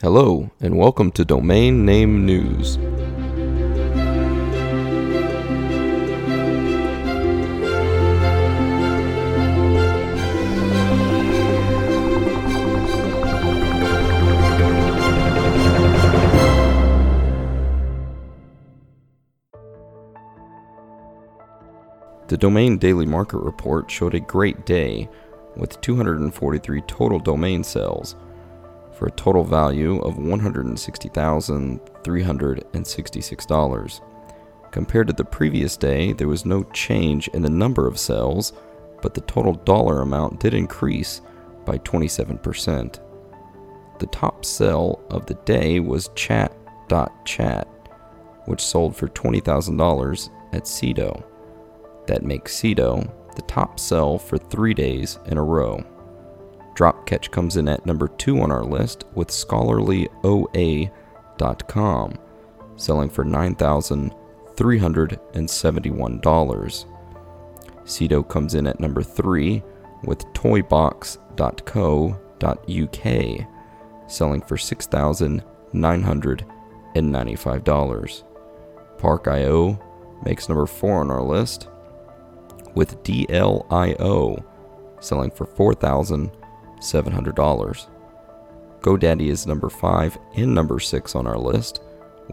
Hello, and welcome to Domain Name News. The Domain Daily Market Report showed a great day with 243 total domain sales for a total value of $160,366. Compared to the previous day, there was no change in the number of sales, but the total dollar amount did increase by 27%. The top sell of the day was Chat.chat, which sold for $20,000 at Sedo. That makes Sedo the top sell for three days in a row. Dropcatch comes in at number two on our list with scholarlyoa.com, selling for $9,371. Sedo comes in at number three with toybox.co.uk, selling for $6,995. Park.io makes number four on our list with DLIO selling for $4,700. GoDaddy is number 5 and number 6 on our list,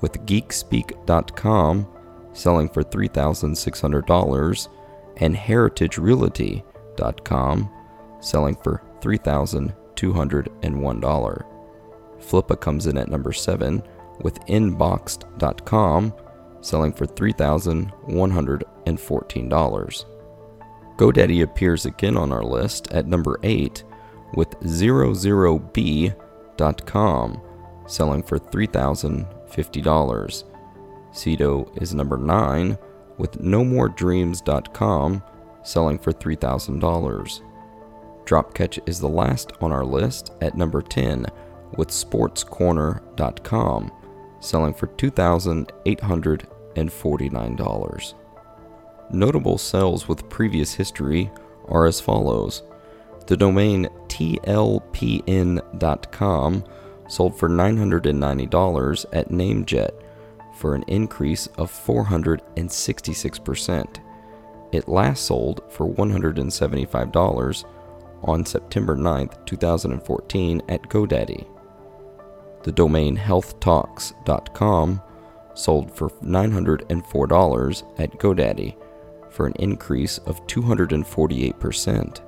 with Geekspeak.com selling for $3,600 and HeritageRealty.com selling for $3,201. Flippa comes in at number 7 with Inboxed.com selling for $3,114. GoDaddy appears again on our list at number 8 with 00b.com selling for $3,050. Sedo is number 9 with nomordreams.com selling for $3,000. Dropcatch is the last on our list at number 10 with sportscorner.com selling for $2,849. Notable sales with previous history are as follows. The domain tlpn.com sold for $990 at Namejet for an increase of 466%. It last sold for $175 on September 9, 2014 at GoDaddy. The domain healthtalks.com sold for $904 at GoDaddy for an increase of 248%.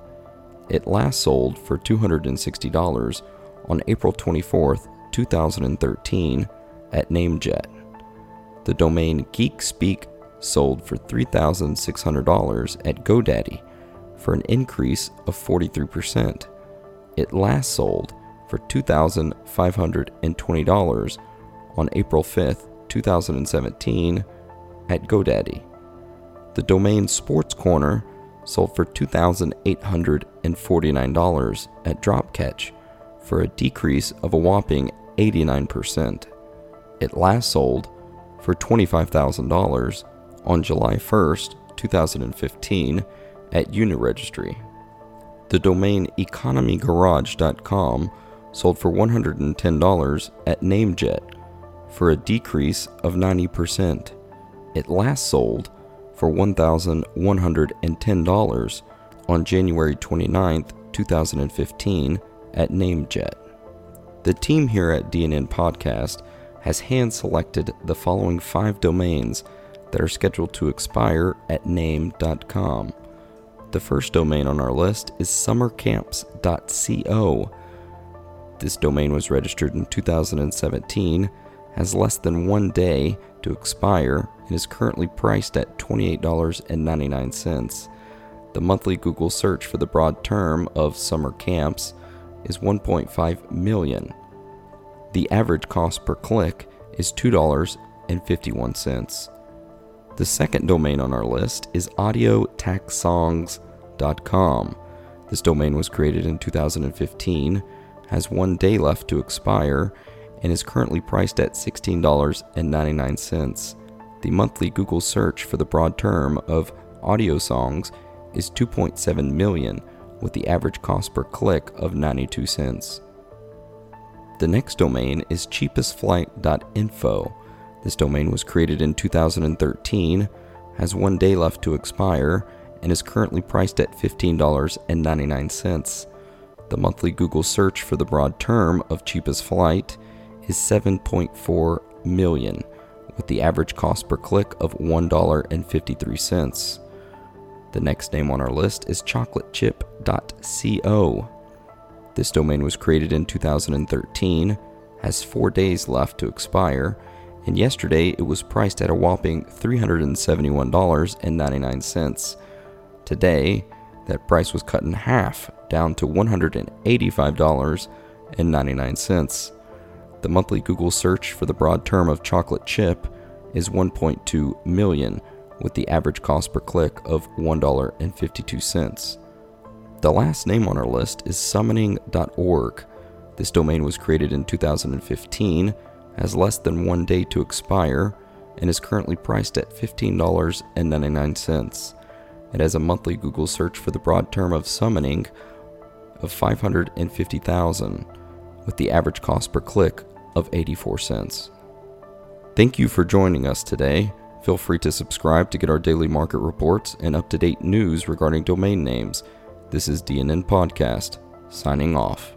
It last sold for $260 on April 24, 2013 at Namejet. The domain GeekSpeak sold for $3,600 at GoDaddy for an increase of 43%. It last sold for $2,520 on April 5, 2017 at GoDaddy. The domain Sports Corner sold for $2,849 at Dropcatch for a decrease of a whopping 89%. It last sold for $25,000 on July 1st, 2015 at Uniregistry. The domain economygarage.com sold for $110 at Namejet for a decrease of 90%. It last sold for $1,110 on January 29, 2015 at Namejet. The team here at DNN Podcast has hand selected the following five domains that are scheduled to expire at name.com. The first domain on our list is summercamps.co. This domain was registered in 2017, has less than one day to expire, and is currently priced at $28.99. The monthly Google search for the broad term of summer camps is 1.5 million. The average cost per click is $2.51. The second domain on our list is audiotaxsongs.com. This domain was created in 2015, has one day left to expire, and is currently priced at $16.99. The monthly Google search for the broad term of audio songs is 2.7 million, with the average cost per click of 92 cents. The next domain is cheapestflight.info. This domain was created in 2013, has one day left to expire, and is currently priced at $15.99. The monthly Google search for the broad term of cheapest flight is 7.4 million, with the average cost per click of $1.53. The next name on our list is chocolatechip.co. This domain was created in 2013, has four days left to expire, and yesterday it was priced at a whopping $371.99. Today, that price was cut in half, down to $185.99. The monthly Google search for the broad term of chocolate chip is 1.2 million, with the average cost per click of $1.52. The last name on our list is summoning.org. This domain was created in 2015, has less than one day to expire, and is currently priced at $15.99. It has a monthly Google search for the broad term of summoning of 550,000, with the average cost per click of 84 cents. Thank you for joining us today. Feel free to subscribe to get our daily market reports and up to date news regarding domain names. This is DNN Podcast, signing off.